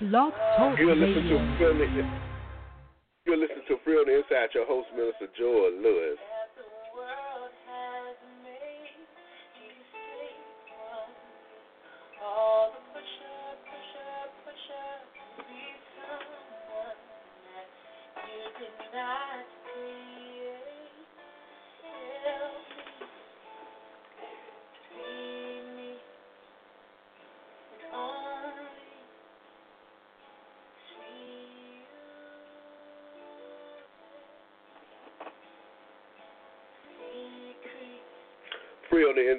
Blog Talk You're listening to You're listening to Free on the Inside. Your host, Minister Joel Lewis.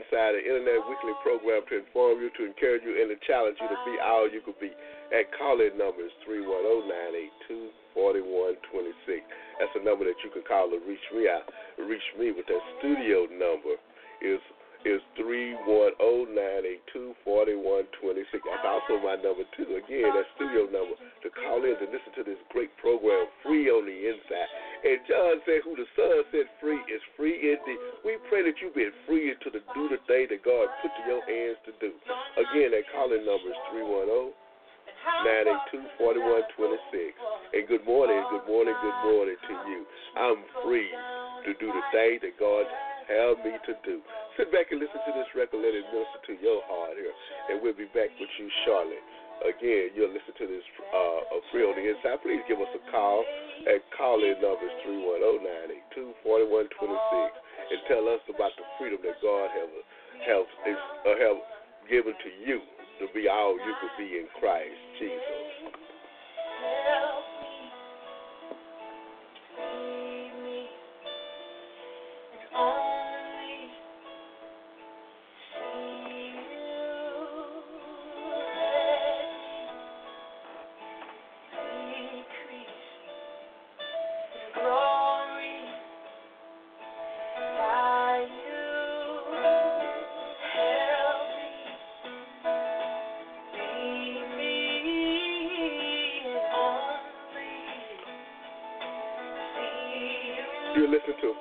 Inside, an internet weekly program to inform you, to encourage you, and to challenge you to be all you could be. At call-in numbers 310-982-4126. That's the number that you can call to reach me out. Reach me with that studio number is is 310-982-4126. That's also my number too. Again, that studio number to call in to listen to this great program, Free on the Inside. And John said, "Who the Son set free is free indeed." We pray that you've been free to the, do the thing that God put in your hands to do. Again, that calling number is 310 982-4126. And good morning, good morning, good morning to you. I'm free to do the thing that God have me to do. Sit back and listen to this record, let it minister to your heart here, and we'll be back with you shortly. Again, you'll listen to this uh, free on the inside. Please give us a call at call-in numbers 310-982-4126 and tell us about the freedom that God have have is, uh, have given to you to be all you could be in Christ Jesus.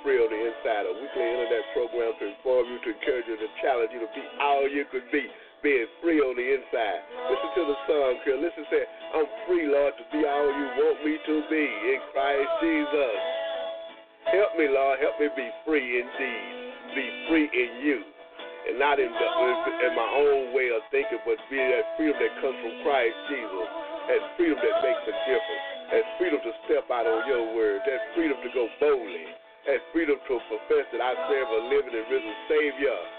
Free on the Inside, a weekly internet program to inform you, to encourage you, to challenge you to be all you could be, being free on the inside. Listen to the song, girl. Listen, say, I'm free, Lord, to be all you want me to be in Christ Jesus. Help me, Lord. Help me be free indeed. Be free in you. And not in, the, in my own way of thinking, but be that freedom that comes from Christ Jesus. That freedom that makes a difference. That freedom to step out on your word. That freedom to go boldly. That freedom to profess that I serve a living and risen Savior.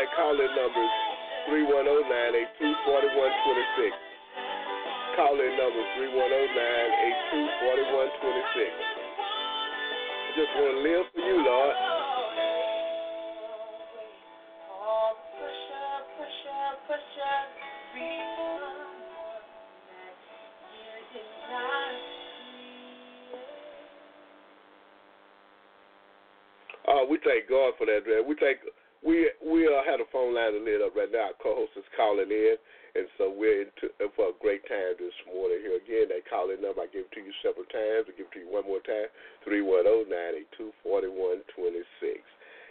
That calling number is 310-982-4126. Calling number 310-982-4126. I just want to live for you, Lord. Uh, we thank God for that, man. We thank we we uh, had a phone line lit up right now. Our co-host is calling in, and so we're in to, uh, for a great time this morning here. Again, that calling number I give it to you several times. I give it to you one more time: three one zero nine eight two forty one twenty six.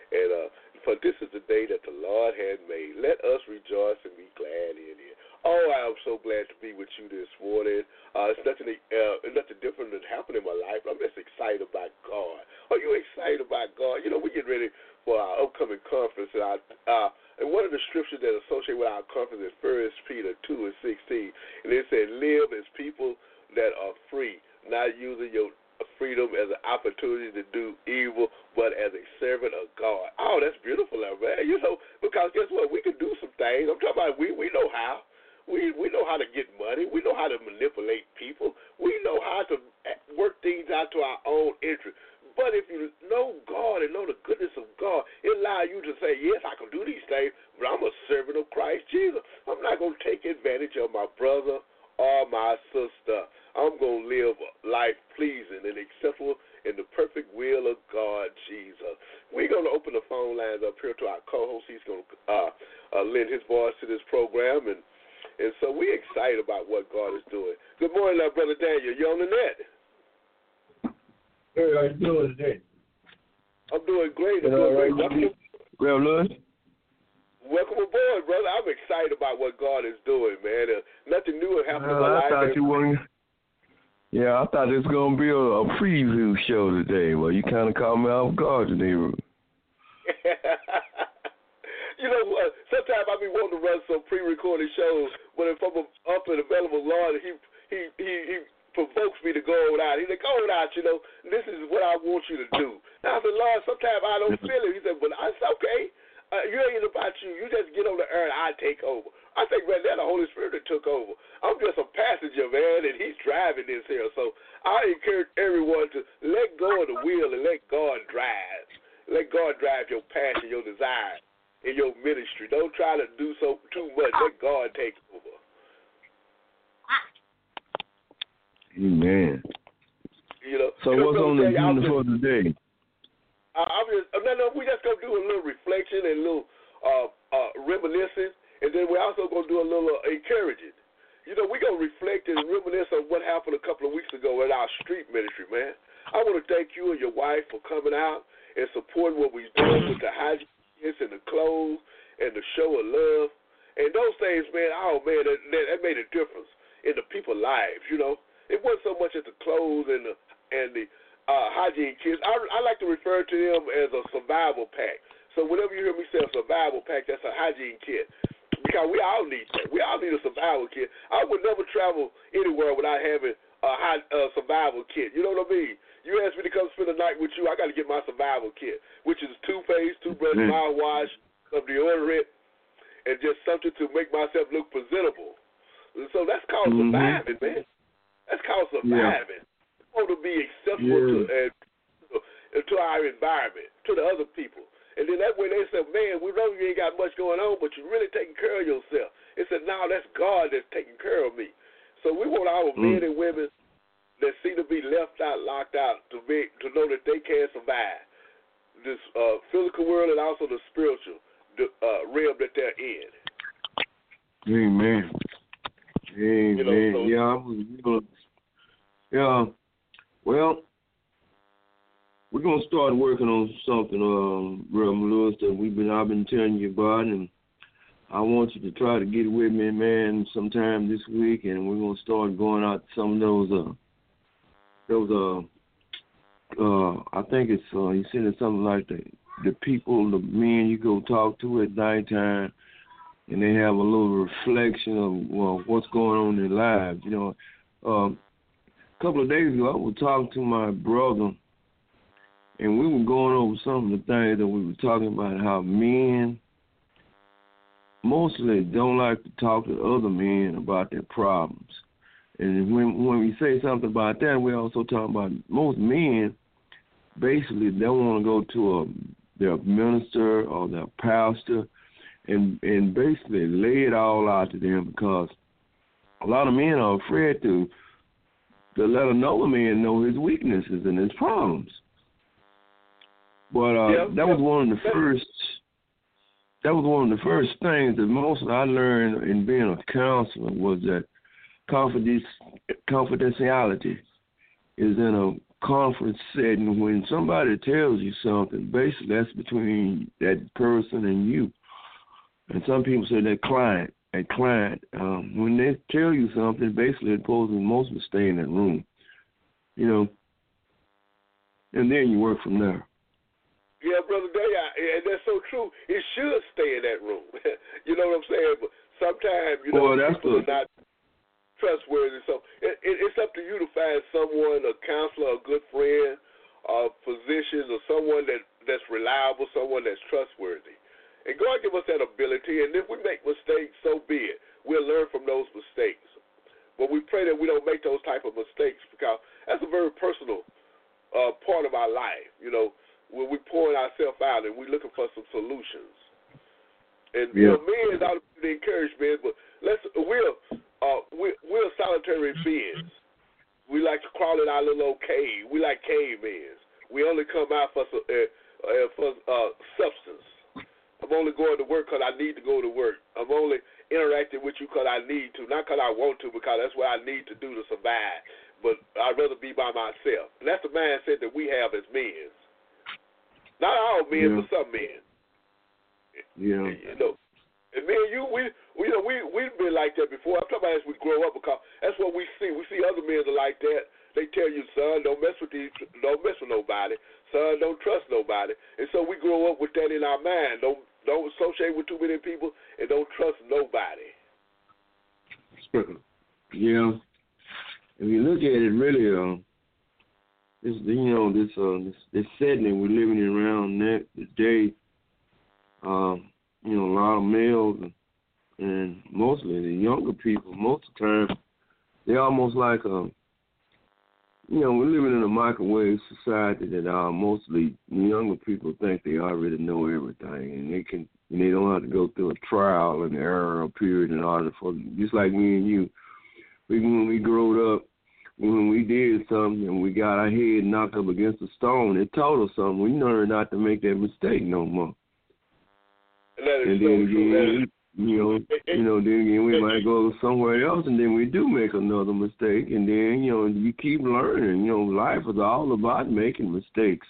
And uh, for this is the day that the Lord has made. Let us rejoice and be glad in it. Oh, I am so glad to be with you this morning. Uh, it's nothing, uh, nothing different that happened in my life. I'm just excited about God. Are you excited about God? You know, we get ready for our upcoming conference, and our, uh, and one of the scriptures that associate with our conference is First Peter two and sixteen, and it said, "Live as people that are free, not using your freedom as an opportunity to do evil, but as a servant of God." Oh, that's beautiful, man. You know, because guess what? We can do some things. I'm talking about we we know how. We we know how to get money. We know how to manipulate people. We know how to work things out to our own interest. But if you know God and know the goodness of God, it allows you to say, yes, I can do these things, but I'm a servant of Christ Jesus. I'm not going to take advantage of my brother or my sister. I'm going to live a life pleasing and acceptable in the perfect will of God, Jesus. We're going to open the phone lines up here to our co-host. He's going to uh, uh, lend his voice to this program, and and so we're excited about what God is doing. Good morning, uh, Brother Daniel. You on the net? Hey, how you doing today? I'm doing great. I'm doing great. Welcome, Rev Lewis? welcome aboard, brother. I'm excited about what God is doing, man. Uh, nothing new is happening in my I life. thought you wanted. Yeah, I thought it was gonna be a, a preview show today. Well, you kind of caught me off guard today. you know, uh, sometimes I be wanting to run some pre-recorded shows, but if I'm up and available, Lord, he he he, he provokes me to go on out. He said, "Go on out, you know. This is what I want you to do." And I said, "Lord, sometimes I don't feel it." He said, "But I said, okay. Uh, you ain't about you. You just get on the earth, I take over." I think right now the Holy Spirit took over. I'm just a passenger, man, and He's driving this here. So I encourage everyone to let go of the wheel and let God drive. Let God drive your passion, your desire in your ministry. Don't try to do so too much. Let God take over. Amen. You know. So what's on the I'm agenda for today? Uh, I'm just no, no. We just gonna do a little reflection and a little uh, uh, reminiscing, and then we're also gonna do a little encouraging. You know, we're gonna reflect and reminisce on what happened a couple of weeks ago at our street ministry, man. I want to thank you and your wife for coming out and supporting what we're doing with the hygiene and the clothes and the show of love and those things, man. Oh man, that, that, that made a difference in the people's lives. You know, it wasn't so much as the clothes and the and the uh, hygiene kits. I, I like to refer to them as a survival pack. So whenever you hear me say a survival pack, that's a hygiene kit. Because we all need that. We all need a survival kit. I would never travel anywhere without having a high, uh, survival kit. You know what I mean? You asked me to come spend the night with you, I got to get my survival kit, which is toothpaste, toothbrush, Mhm. mouthwash, some deodorant, and just something to make myself look presentable. And so that's called Mhm. surviving, man. That's called surviving. We want to be acceptable to and uh, to our environment, to the other people. And then that way they said, man, we know you ain't got much going on, but you're really taking care of yourself. It said, no, that's God that's taking care of me. So we want our Mm. men and women that seem to be left out, locked out, to be to know that they can survive this uh, physical world and also the spiritual the, uh, realm that they're in. Amen. Amen. know, so- yeah, I was yeah. Well, we're gonna start working on something, um, Reverend Lewis, that we've been I've been telling you about, and I want you to try to get with me, man, sometime this week, and we're gonna start going out some of those, uh, those, uh, uh, I think it's, uh, he said it's something like the the people, the men you go talk to at nighttime and they have a little reflection of well, what's going on in their lives. You know, um, a couple of days ago, I was talking to my brother, and we were going over some of the things that we were talking about. How men mostly don't like to talk to other men about their problems, and when when we say something about that, we also talk about most men basically don't want to go to a their minister or their pastor and and basically lay it all out to them because a lot of men are afraid to to let another man know his weaknesses and his problems. But uh, Yeah, that was one of the first. That was one of the first things that most I learned in being a counselor was that confidence, confidentiality is in a conference setting when somebody tells you something. Basically, that's between that person and you. And some people say that client, that client, um, when they tell you something, basically it's supposed to mostly stay in that room, you know. And then you work from there. Yeah, brother Day, and that's so true. It should stay in that room. you know what I'm saying? But sometimes, you know, well, that's people the... are not trustworthy. So it, it, it's up to you to find someone, a counselor, a good friend, a physician, or someone that that's reliable, someone that's trustworthy. And God give us that ability. And if we make mistakes, so be it. We'll learn from those mistakes. But we pray that we don't make those type of mistakes because that's a very personal uh, part of our life. You know, when we pouring ourselves out and we're looking for some solutions. And yeah. you know, men ought to be encouragement, but let's we're uh, we're, we're solitary beings. We like to crawl in our little old cave. We like cavemen. We only come out for uh, uh, for uh, substance. I'm only going to work because I need to go to work. I'm only interacting with you because I need to, not because I want to, because that's what I need to do to survive. But I'd rather be by myself. And that's the mindset that we have as men. Not all men, yeah. but some men. Yeah. You know, and me and you, we, we, you know, we we've been like that before. I'm talking about as we grow up because that's what we see. We see other men are like that. They tell you, son, don't mess with these, don't mess with nobody. Son, don't trust nobody. And so we grow up with that in our mind. Don't don't associate with too many people and don't trust nobody. Yeah. If you look at it, really, um, this you know this uh this, this setting we're living around that today um you know a lot of males and, and mostly the younger people most of the time they're almost like um you know we're living in a microwave society that uh mostly younger people think they already know everything and they can and they don't have to go through a trial and error period in order for just like me and you we when we growed up when we did something and we got our head knocked up against a stone, it taught us something. We learned not to make that mistake no more. And, that is and so then true. you know, you know, then again we might go somewhere else, and then we do make another mistake, and then you know you keep learning. You know, life is all about making mistakes.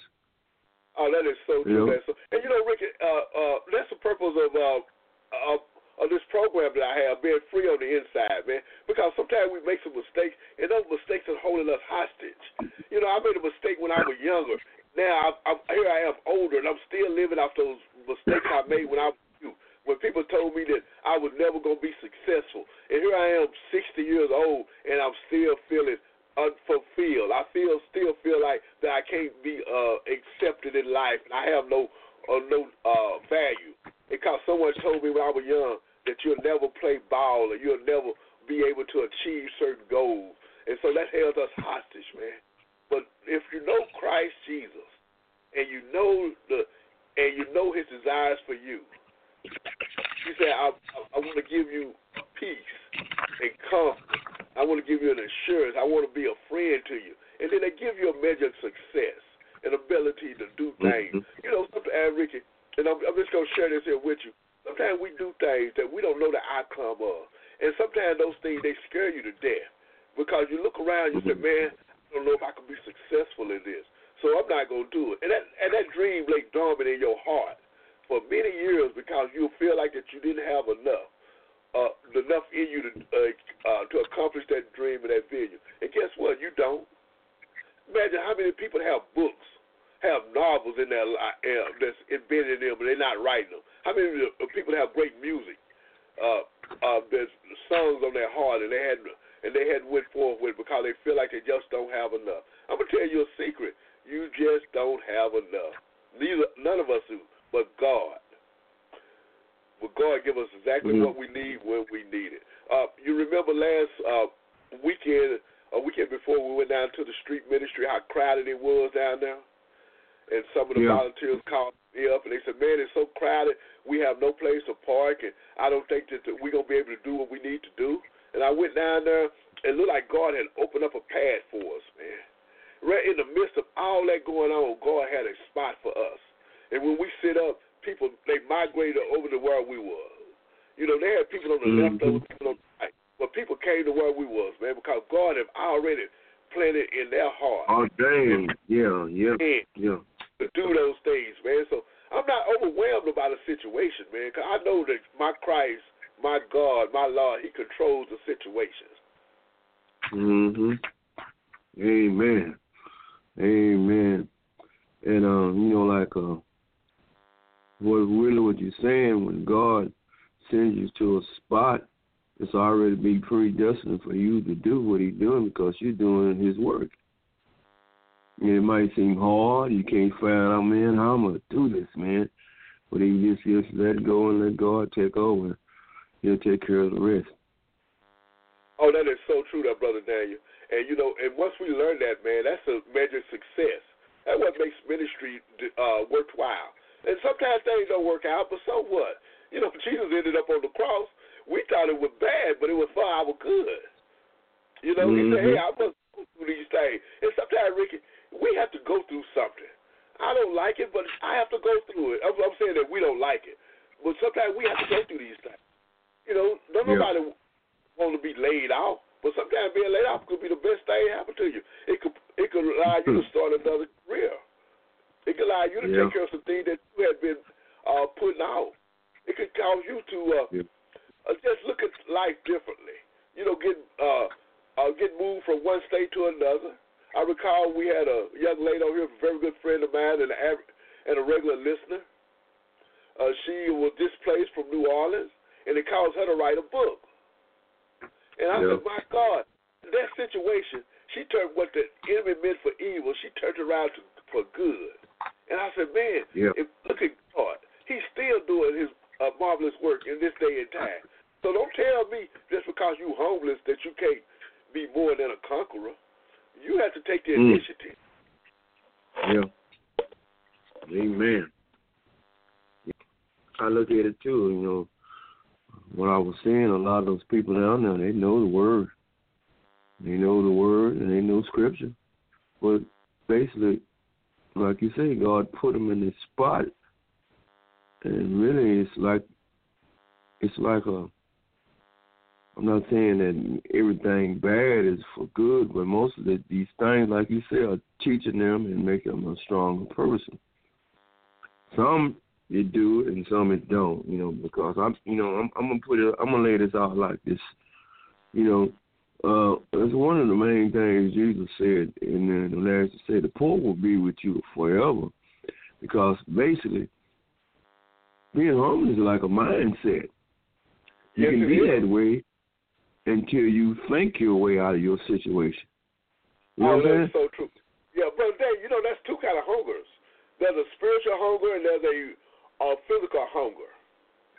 Oh, that is so true. Know? so, and you know, Ricky, uh, uh, that's the purpose of uh, uh, of this program that I have, being free on the inside, man. Because sometimes we make some mistakes, and those mistakes are holding us hostage. You know, I made a mistake when I was younger. Now I'm, I'm, here I am older, and I'm still living off those mistakes I made when I was youth. When people told me that I was never gonna be successful, and here I am, 60 years old, and I'm still feeling unfulfilled. I feel still feel like that I can't be uh, accepted in life, and I have no uh, no uh, value because someone told me when I was young that you'll never play ball or you'll never be able to achieve certain goals. And so that held us hostage, man. But if you know Christ Jesus and you know the and you know his desires for you, he said, I, I, I want to give you peace and comfort. I want to give you an assurance. I want to be a friend to you. And then they give you a measure of success and ability to do things. Mm-hmm. You know, sometimes, Ricky, and I'm, I'm just going to share this here with you. Sometimes we do things that we don't know the outcome of. And sometimes those things, they scare you to death. Because you look around, you say, mm-hmm. man, I don't know if I can be successful in this. So I'm not to do it. And that, and that dream lay dormant in your heart for many years because you feel like that you didn't have enough. Uh, enough in you to uh, uh, to accomplish that dream and that vision. And guess what? You don't. Imagine how many people have books have novels in their uh, that's embedded in them, but they're not writing them? How many people have great music? Uh, uh, there's songs on their heart, and they had and they hadn't went forward with because they feel like they just don't have enough. I'm gonna tell you a secret: you just don't have enough. Neither none of us do, but God. But God give us exactly mm-hmm. what we need when we need it. Uh, you remember last uh, weekend, a weekend before we went down to the street ministry, how crowded it was down there and some of the yeah. volunteers called me up and they said, "Man, it's so crowded. We have no place to park, and I don't think that we're gonna be able to do what we need to do." And I went down there, and it looked like God had opened up a path for us, man. Right in the midst of all that going on, God had a spot for us. And when we sit up, people they migrated over to where we was. You know, they had people on the mm-hmm. left, over people on the right, but people came to where we was, man, because God had already planted in their heart. Oh, damn. Yeah, yeah, yeah to do those things, man. So I'm not overwhelmed about a situation, man, because I know that my Christ, my God, my Lord, He controls the situations. Mhm. Amen. Amen. And um, you know, like uh, what really what you're saying when God sends you to a spot, it's already been predestined for you to do what He's doing because you're doing His work. It might seem hard, you can't find out, man, how I'm gonna do this, man. But you just just let go and let God take over, He'll take care of the rest. Oh, that is so true, that brother Daniel. And you know, and once we learn that, man, that's a major success. That's what makes ministry uh, worthwhile. And sometimes things don't work out, but so what? You know, Jesus ended up on the cross. We thought it was bad, but it was for our good. You know, mm-hmm. he said, "Hey, I must go through these things." And sometimes, Ricky, we have to go through something. I don't like it, but I have to go through it. I'm, I'm saying that we don't like it, but sometimes we have to go through these things. You know, don't yeah. nobody want to be laid off, but sometimes being laid off could be the best thing happen to you. It could it could allow you to start another career. It could allow you to yeah. take care of some things that you had been uh, putting out. It could cause you to uh, yeah. uh, just look at life differently. You know, get uh, uh, get moved from one state to another. I recall we had a young lady over here, a very good friend of mine, and a, and a regular listener. Uh, she was displaced from New Orleans, and it caused her to write a book. And I yeah. said, my God, that situation, she turned what the enemy meant for evil, she turned around to, for good. And I said, man, yeah. if, look at God. He's still doing his uh, marvelous work in this day and time. So don't tell me just because you homeless that you can't be more than a conqueror. You have to take the mm. initiative. Yeah. Amen. I look at it too, you know. What I was saying, a lot of those people down there, they know the word. They know the word and they know scripture. But basically, like you say, God put them in this spot, and really, it's like it's like a. I'm not saying that everything bad is for good, but most of the, these things, like you say, are teaching them and making them a stronger person. Some it do and some it don't, you know, because I'm, you know, I'm, I'm gonna put it, I'm gonna lay this out like this, you know, uh, it's one of the main things Jesus said in the last say the poor will be with you forever, because basically being homeless is like a mindset. You yes, can be that way until you think your way out of your situation. You know oh, that's so true. Yeah, brother Dave, you know that's two kind of hungers. There's a spiritual hunger and there's a, a physical hunger.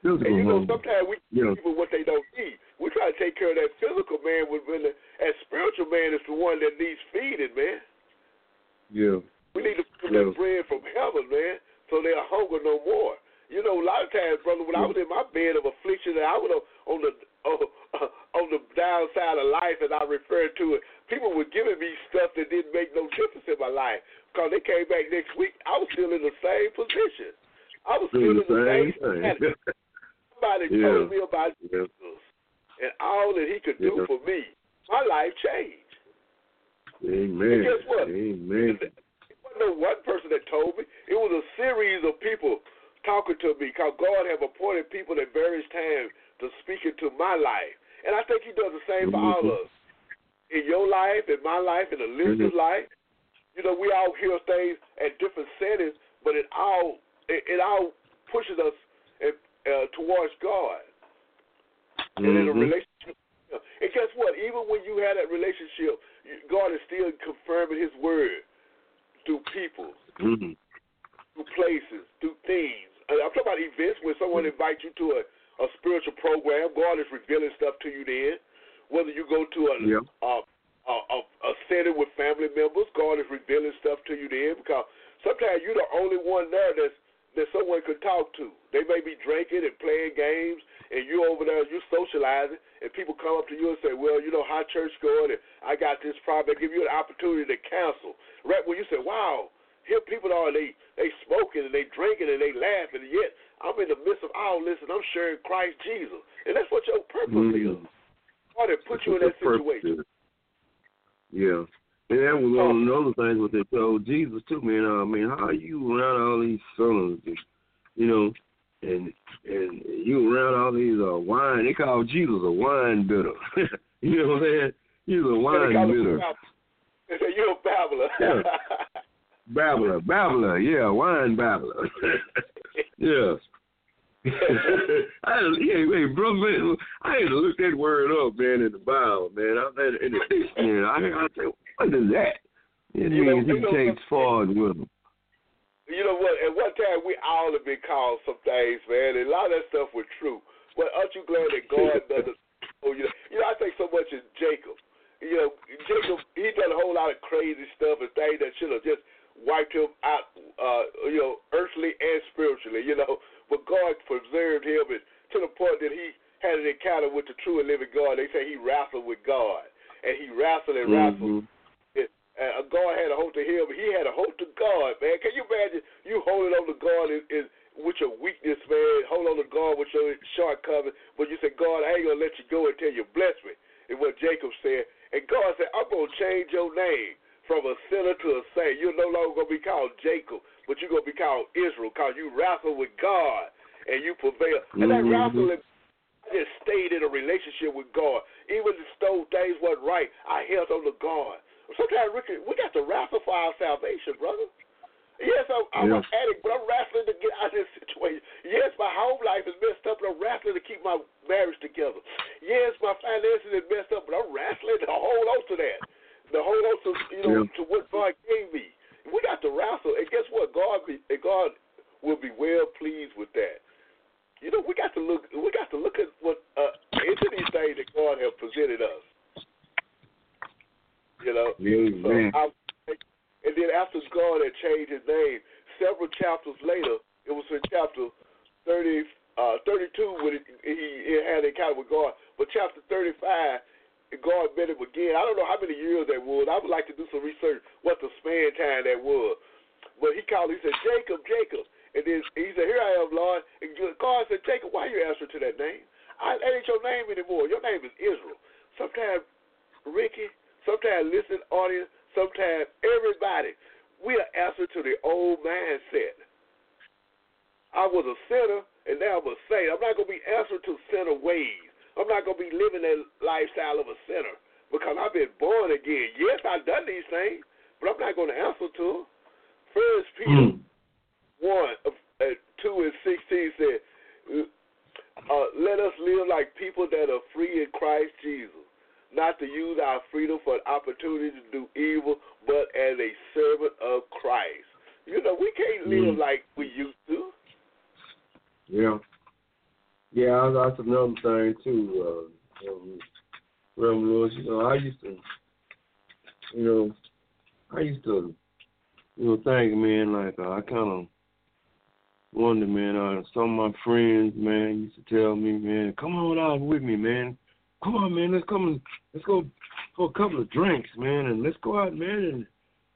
Physical and you know, hunger. sometimes we give people what they don't need. We try to take care of that physical man, when the that spiritual man is the one that needs feeding, man. Yeah. We need to put yeah. that bread from heaven, man, so they'll hunger no more. You know, a lot of times, brother, when yeah. I was in my bed of affliction, and I was on the uh, on the downside of life, and I referred to it, people were giving me stuff that didn't make no difference in my life. Because they came back next week, I was still in the same position. I was doing the same, same Somebody yeah. told me about yeah. Jesus and all that He could do yeah. for me. My life changed. Amen. And guess what? Amen. It wasn't no one person that told me. It was a series of people talking to me because God have appointed people at various times to speak into my life. And I think He does the same mm-hmm. for all of us. In your life, in my life, in the listener's mm-hmm. life, you know, we all hear things at different settings, but it all it, it all pushes us uh, towards God. Mm-hmm. And in a mm-hmm. relationship, and guess what? Even when you have that relationship, God is still confirming His word through people, mm-hmm. through places, through things. I'm talking about events where someone mm-hmm. invites you to a, a spiritual program. God is revealing stuff to you then. Whether you go to a, yeah. a, a, a, a center with family members, God is revealing stuff to you then because sometimes you're the only one there that's that someone could talk to. They may be drinking and playing games, and you over there, you socializing, and people come up to you and say, "Well, you know how church going, and I got this problem." They give you an opportunity to counsel. Right when you say, "Wow, here people are they they smoking and they drinking and they laughing, and yet I'm in the midst of all this and I'm sharing Christ Jesus, and that's what your purpose mm-hmm. is. Had put you in that situation. Yeah. And that was one of another things what they told Jesus too, man. I mean, how you around all these fellas, you know, and and you around all these uh, wine. They call Jesus a wine bibber. you know what I'm saying? He's a wine bibber. They say you're a babbler. yeah. babbler, babbler, yeah, wine babbler. yeah. I yeah, hey, bro, man, I had to look that word up, man, in the Bible, man. I had in the dictionary. I, I say, what is that? It you means know, he takes forward with him. You know what? At one time, we all have been called some things, man, and a lot of that stuff was true. But aren't you glad that God doesn't? Oh, you know, you know, I think so much of Jacob. You know, Jacob, he done a whole lot of crazy stuff and things that should have just wiped him out, uh, you know, earthly and spiritually, you know. But God preserved him and to the point that he had an encounter with the true and living God. They say he wrestled with God. And he wrestled and wrestled. Mm-hmm uh, God had a hold to him. But he had a hold to God, man. Can you imagine you holding on to God is, is with your weakness, man? Hold on to God with your shortcomings, but you say, God, I ain't gonna let you go until you bless me. Is what Jacob said. And God said, I'm gonna change your name from a sinner to a saint. You're no longer gonna be called Jacob, but you're gonna be called Israel, because you wrestle with God and you prevail. And that mm-hmm. wrestling just stayed in a relationship with God. Even if those things weren't right, I held on to God. Sometimes, Ricky, we got to wrestle for our salvation, brother. Yes, I'm, I'm yes. an addict, but I'm wrestling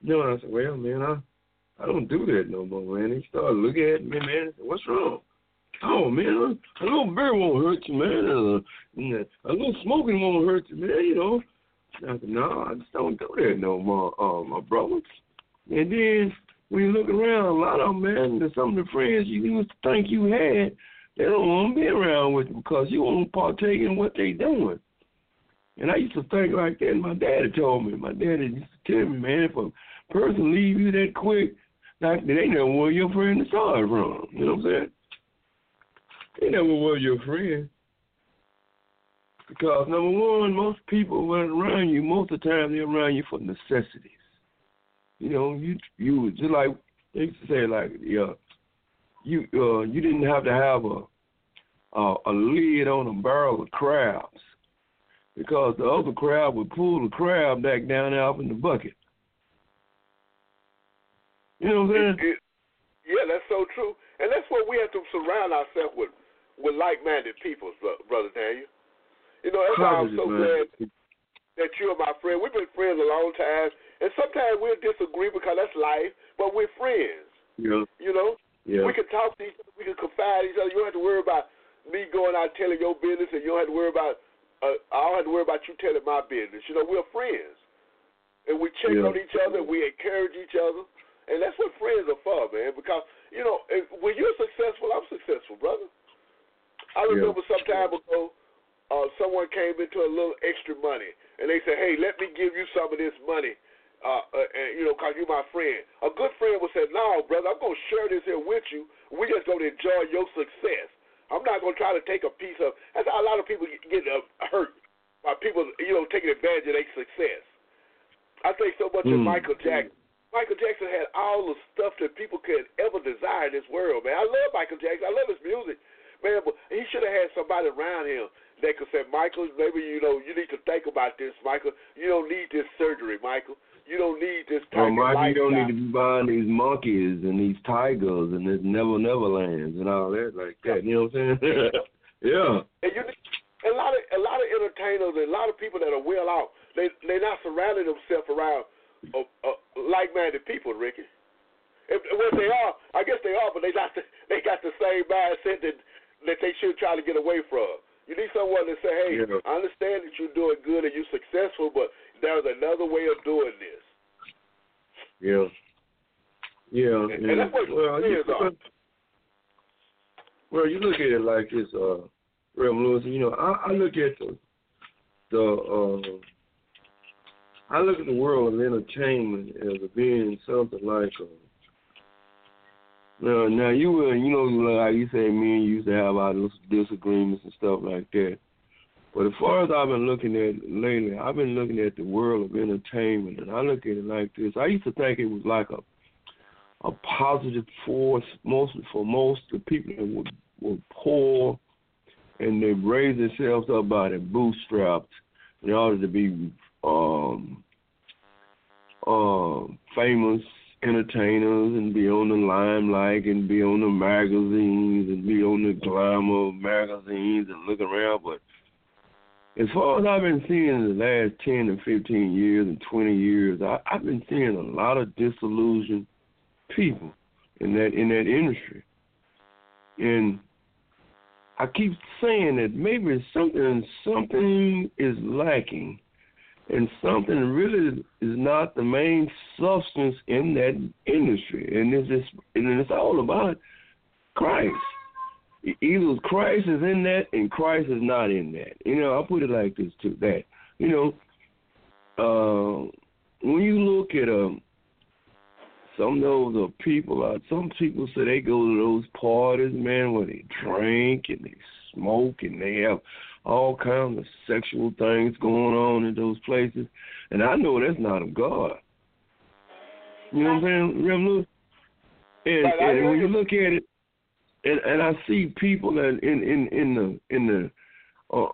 you know, and I said, well, man, I I don't do that no more, man. He started looking at me, man. Said, What's wrong? Oh man, a, little beer won't hurt you, man. And a, a little smoking won't hurt you, man. You know. I said, no, I just don't do that no more, uh, my brother. And then when you look around, a lot of them, man, some of the friends you used to think you had, they don't want to be around with you because you won't partake in what they doing. And I used to think like that. And my daddy told me. My daddy used to tell me, man, if a person leave you that quick, like they never were your friend to start from. You know what I'm saying? They never were your friend. Because number one, most people when around you, most of the time they're around you for necessities. You know, you you just like they used to say like yeah, you uh, you didn't have to have a uh, a lid on a barrel of crabs because the other crab would pull the crab back down out in the bucket. You know what I'm saying? It, it, yeah, that's so true, and that's what we have to surround ourselves with with like-minded people, brother Daniel. You know, that's why I'm so man. glad that you're my friend. We've been friends a long time, and sometimes we'll disagree because that's life, but we're friends. Yeah. You know, yeah. We can talk to each other. We can confide in each other. You don't have to worry about me going out telling your business, and you don't have to worry about uh, I don't have to worry about you telling my business. You know, we're friends, and we check yeah. on each other. We encourage each other, and that's what friends are for, man. Because you know, when you're successful, I'm successful, brother. I remember yeah. some time ago, uh, someone came into a little extra money, and they said, "Hey, let me give you some of this money uh, uh, and, you know, cause you're my friend. A good friend would say, "No, brother, I'm gonna share this here with you. We just gonna enjoy your success. I'm not gonna try to take a piece of." That's how a lot of people get uh, hurt by people, you know, taking advantage of their success. I think so much mm. of Michael Jackson. Michael Jackson had all the stuff that people could ever desire in this world, man. I love Michael Jackson. I love his music, man. But he should have had somebody around him that could say, Michael, maybe you know you need to think about this, Michael. You don't need this surgery, Michael. You don't need this oh, type well, Michael, you don't need to be buying these monkeys and these tigers and this Never Never Lands and all that like that. You know what I'm saying? yeah. And you a lot of a lot of entertainers and a lot of people that are well off, they they're not surrounding themselves around uh, uh, like-minded people, Ricky. If, what they are, I guess they are, but they got the, they got the same mindset that that they should try to get away from. You need someone to say, "Hey, yeah. I understand that you're doing good and you're successful, but there's another way of doing this." Yeah. Yeah. And, and that's what well, you, are. well, you look at it like this, uh, Reverend Lewis. You know, I, I look at the the uh, I look at the world of entertainment as being something like a now, now you were, you know, like you say, me and you used to have our disagreements and stuff like that. But as far as I've been looking at lately, I've been looking at the world of entertainment, and I look at it like this. I used to think it was like a a positive force, mostly for most the people that were, were poor, and they raised themselves up by their bootstraps in order to be um, uh, famous entertainers and be on the limelight and be on the magazines and be on the glamour magazines and look around. But as far as I've been seeing in the last 10 and 15 years and 20 years, I, I've been seeing a lot of disillusioned people in that in that industry. And I keep saying that maybe something something is lacking and something really is not the main substance in that industry, and it's just and it's all about Christ. Either Christ is in that, and Christ is not in that. You know, I'll put it like this too: that you know, uh, when you look at um, some of those people, uh, some people say they go to those parties, man, where they drink and they smoke and they have all kinds of sexual things going on in those places. And I know that's not of God. You know what I'm saying, Rev Lewis? And, and when you look at it, and and I see people that in in in the in the uh,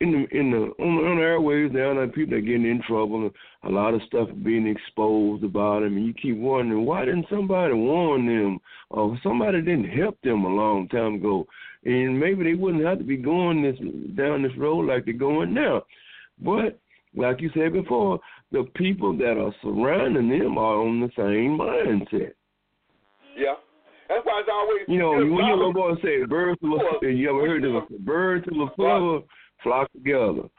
in the in the on, on the airways now, that people are getting in trouble, and a lot of stuff being exposed about them, and you keep wondering why didn't somebody warn them, or somebody didn't help them a long time ago, and maybe they wouldn't have to be going this down this road like they're going now. But like you said before, the people that are surrounding them are on the same mindset. Yeah. That's why it's always you know when your little boy say birds of a you ever heard of birds of a feather flock together.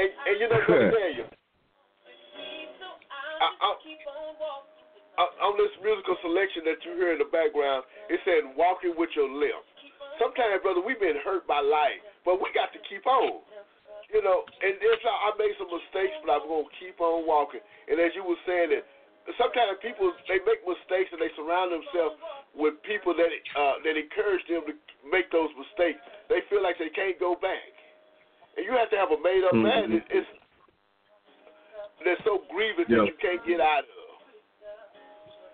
And, and you know what I'm tell you. I, I, I, on this musical selection that you hear in the background, it said "walking with your left." Sometimes, brother, we've been hurt by life, but we got to keep on. You know, and it's I made some mistakes, but I'm gonna keep on walking. And as you were saying that sometimes people they make mistakes and they surround themselves with people that uh, that encourage them to make those mistakes. They feel like they can't go back and you have to have a made up mm-hmm. mind. It, it's that's so grievous that you can't get out of.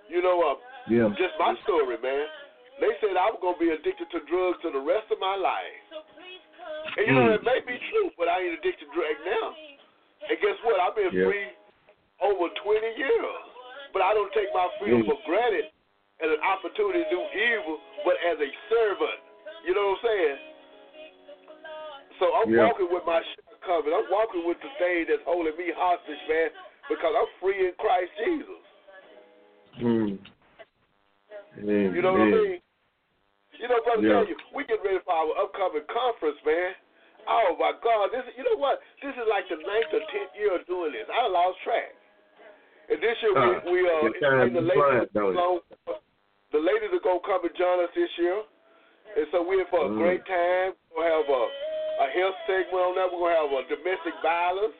You know, uh, yeah. just my story, man. They said I was gonna be addicted to drugs for the rest of my life. And you mm. know, it may be true, but I ain't addicted to drugs now. And guess what? I've been yeah. free over 20 years. But I don't take my freedom mm. for granted as an opportunity to do evil, but as a servant. You know what I'm saying? So I'm yeah. walking with my shit covered. I'm walking with the thing that's holding me hostage, man, because I'm free in Christ Jesus. Hmm. Amen. You know what I mean? You know, brother, yeah. tell you, we get ready for our upcoming conference, man. Oh my God, this you know what? This is like the ninth or tenth year of doing this. I lost track. And this year uh, we we uh the ladies the ladies are gonna come and join us this year. And so we're in for a mm. great time. We'll have a a health segment on that. We're gonna have a domestic violence.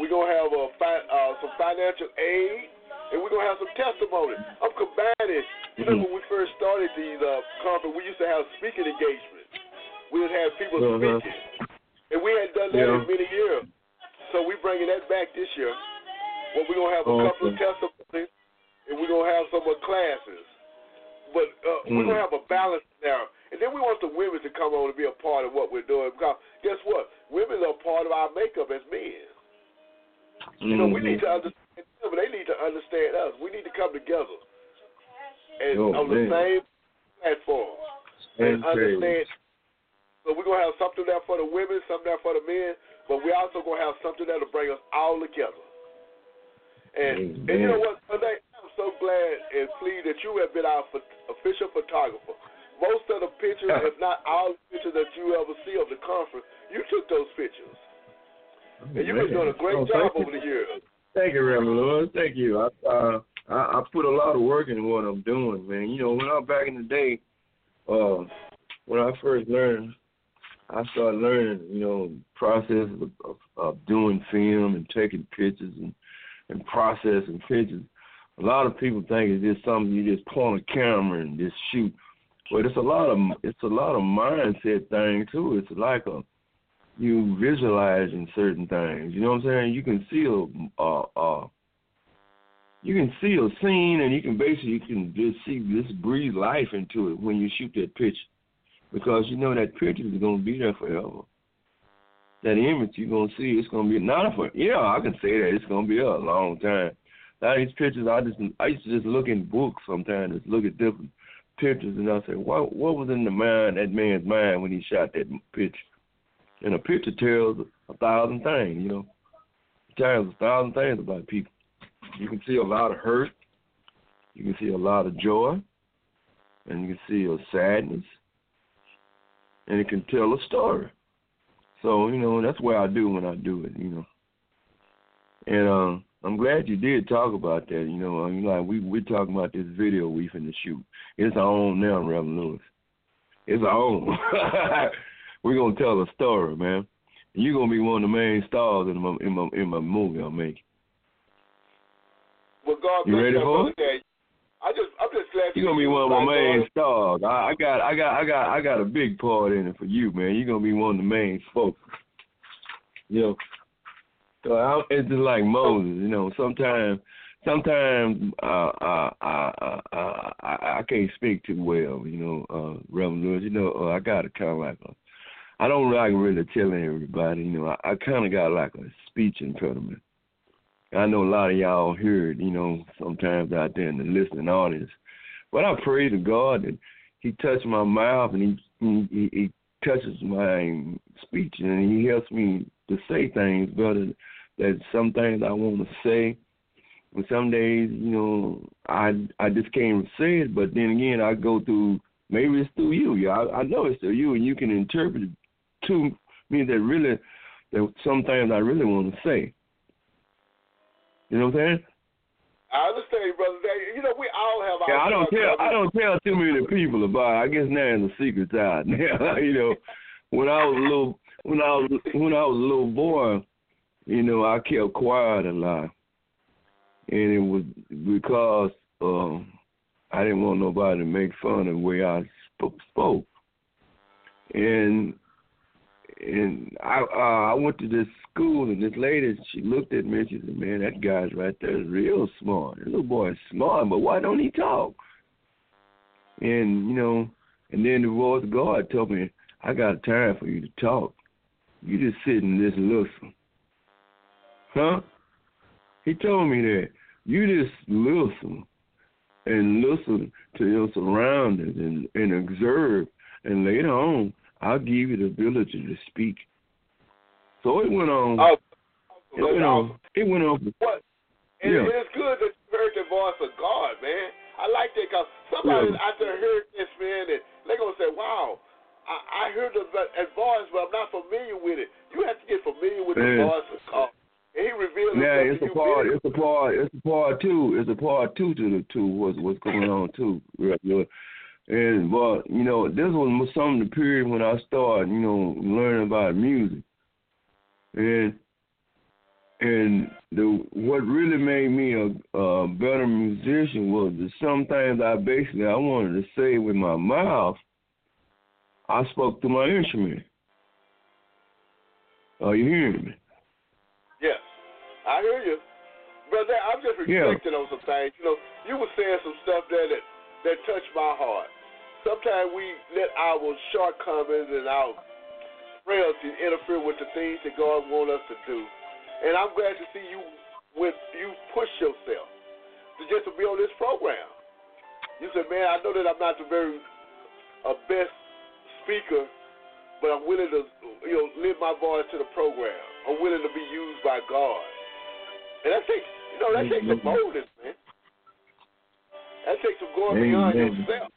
We're gonna have a fi- uh, some financial aid, and we're gonna have some testimony. I'm combining. You know, when we first started these uh, conference, we used to have speaking engagements. We would have people Uh-huh. speaking, and we hadn't done that Yeah. in many years. So we're bringing that back this year. Well, we're gonna have a couple of testimonies, and we're gonna have some more classes. But uh, we're Mm. gonna have a balance now, and then we want the women to come on and be a part of what we're doing. Because guess what? Women are part of our makeup as men. You know, we need to understand but they need to understand us. We need to come together and Oh, on the man. same platform and understand. So we're gonna have something there for the women, something there for the men, but we're also gonna have something there to bring us all together. And and you know what? Today, I'm so glad and pleased that you have been our pho- official photographer. Most of the pictures, if not all the pictures that you ever see of the conference, you took those pictures. And you've been doing a oh, great Oh, job thank you. over the years. Thank you, Reverend Lewis. Thank you. I, uh, I I put a lot of work into what I'm doing, man. You know, when I back in the day, uh, when I first learned, I started learning, you know, process of, of, of doing film and taking pictures and and processing pictures. A lot of people think it's just something you just point a camera and just shoot, but it's a lot of it's a lot of mindset thing too. It's like a you visualizing certain things. You know what I'm saying? You can see a uh uh you can see a scene and you can basically you can just see just breathe life into it when you shoot that picture. Because you know that picture is gonna be there forever. That image you're gonna see it's gonna be not for yeah, I can say that it's gonna be a long time. Now these pictures I just I used to just look in books sometimes, just look at different pictures and I say, What what was in the mind that man's mind when he shot that picture? And a picture tells a thousand things, you know. It tells a thousand things about people. You can see a lot of hurt, you can see a lot of joy, and you can see a sadness, and it can tell a story. So, you know, that's what I do when I do it, you know. And um I'm glad you did talk about that, you know. I mean, like we we're talking about this video we finna shoot. It's our own now, Reverend Lewis. It's our own. we're gonna tell a story, man. And you're gonna be one of the main stars in my in my in my movie I'm making. Well, God You ready for Daniel. I just, I'm just glad You're gonna be one of my main stars. I, I got I got I got I got a big part in it for you, man. You're gonna be one of the main folks. You know. So I, it's just like Moses, you know. Sometimes, sometimes uh, uh, uh, uh, uh, I, I can't speak too well, you know. Uh, Reverend Lewis, you know, uh, I got a kind of like a. I don't like really telling everybody, you know. I, I kind of got like a speech impediment. I know a lot of y'all hear it, you know, sometimes out there in the listening audience. But I pray to God that He touched my mouth and He He, he touches my speech and He helps me to say things better. That some things I want to say, and some days, you know, I I just can't say it. But then again, I go through. Maybe it's through you. Yeah, I, I know it's through you, and you can interpret to me that really that some things I really want to say. You know what I'm saying? I understand, you, brother. You know, we all have our. Yeah, I don't tell I don't tell too many people about. It. I guess now the secret's out. Now, you know, when I was a little when I was when I was a little boy, you know, I kept quiet a lot, and it was because um, I didn't want nobody to make fun of the way I spoke. And and I uh, I went to this school, and this lady she looked at me and she said, "Man, that guy's right there is real smart. That little boy is smart, but why don't he talk?" And you know, and then the voice of God told me, "I got time for you to talk. You just sit and just listen." Huh? He told me that you just listen and listen to your surroundings and, and observe, and later on, I'll give you the ability to speak. So it went on. Oh, it went on. It went on. What? And Yeah. it's good that you heard the voice of God, man. I like that because somebody Yeah. out there heard this, man, and they're going to say, wow, I, I heard the, that voice, but I'm not familiar with it. You have to get familiar with the Man. voice of God. And he revealed Yeah, it's a part. It's a part. It's a part two. It's a part two to the two. What's what's going on too? And but you know, this was some of the period when I started, you know, learning about music. And and the what really made me a, a better musician was the some things I basically I wanted to say with my mouth. I spoke to my instrument. Are you hearing me? Yes, I hear you, brother. I'm just reflecting yeah. on some things. You know, you were saying some stuff there that that touched my heart. Sometimes we let our shortcomings and our frailties interfere with the things that God wants us to do. And I'm glad to see you with you push yourself to just to be on this program. You said, man, I know that I'm not the very uh, best speaker, but I'm willing to you know live my voice to the program. I'm willing to be used by God, and that takes you know that takes some boldness, man. That takes some going beyond yourself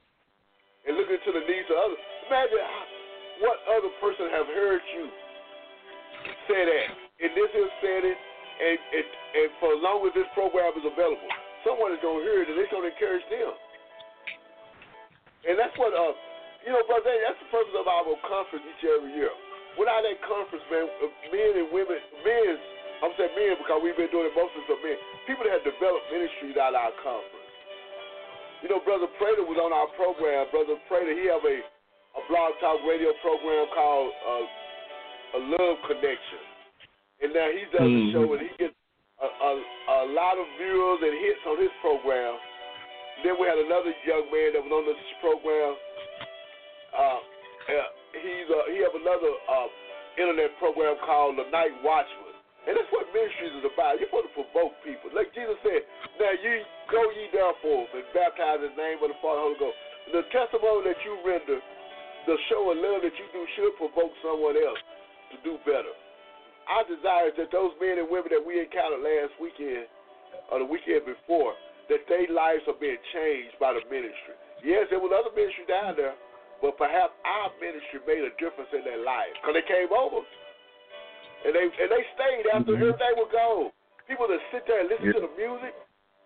and looking to the needs of others. Imagine what other person have heard you say that and this is setting, and, and, and for as long as this program is available, someone is going to hear it and it's going to encourage them. And that's what, uh, you know, brother, that's the purpose of our conference each every year. Without that conference, man, men and women, men, I'm saying men because we've been doing it mostly for men, people that have developed ministries out of our conference. You know, Brother Prater was on our program. Brother Prater, he have a, a blog talk radio program called uh, A Love Connection. And now he does mm-hmm. a show and he gets a, a, a lot of viewers and hits on his program. Then we had another young man that was on this program. Uh, he's uh, he have another uh, internet program called The Night Watchman. And that's what ministries is about. You're supposed to and baptize in the name of the Father Holy Ghost. The testimony that you render, the show of love that you do should provoke someone else to do better our desire is that those men and women that we encountered last weekend or the weekend before, that their lives are being changed by the ministry. Yes, there was other ministry down there, but perhaps our ministry made a difference in their life because they came over and they and they stayed after mm-hmm. everything was gone. People that sit there and listen yeah. to the music.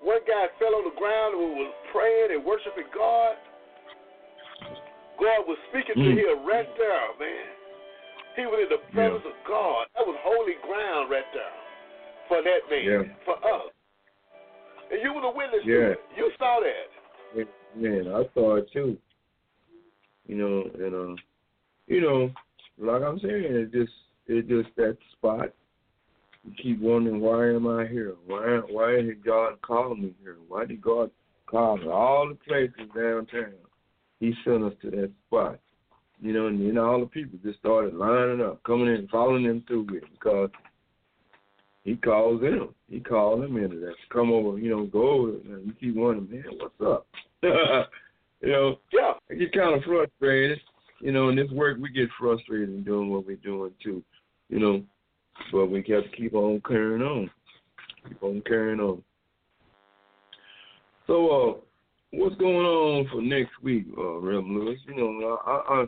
One guy fell on the ground and was praying and worshiping God. God was speaking mm-hmm. to mm. him right there, man. He was in the presence yeah. of God. That was holy ground right there for that man, yeah. for us. And you were the witness yeah. to it. You saw that. Man, I saw it too. You know, and uh, you know, like I'm saying, it just it just that spot. You keep wondering why am I here? Why why did God call me here? Why did God call me? All the places downtown, He sent us to that spot. You know, and then all the people just started lining up, coming in, following them through with because he calls them. He called them into that. Come over, you know, go over. And you keep wondering, man, what's up? you know, yeah. I get kind of frustrated. You know, in this work, we get frustrated in doing what we're doing too. You know, but we got to keep on carrying on. Keep on carrying on. So, uh, what's going on for next week, uh, Reverend Lewis? You know, I, I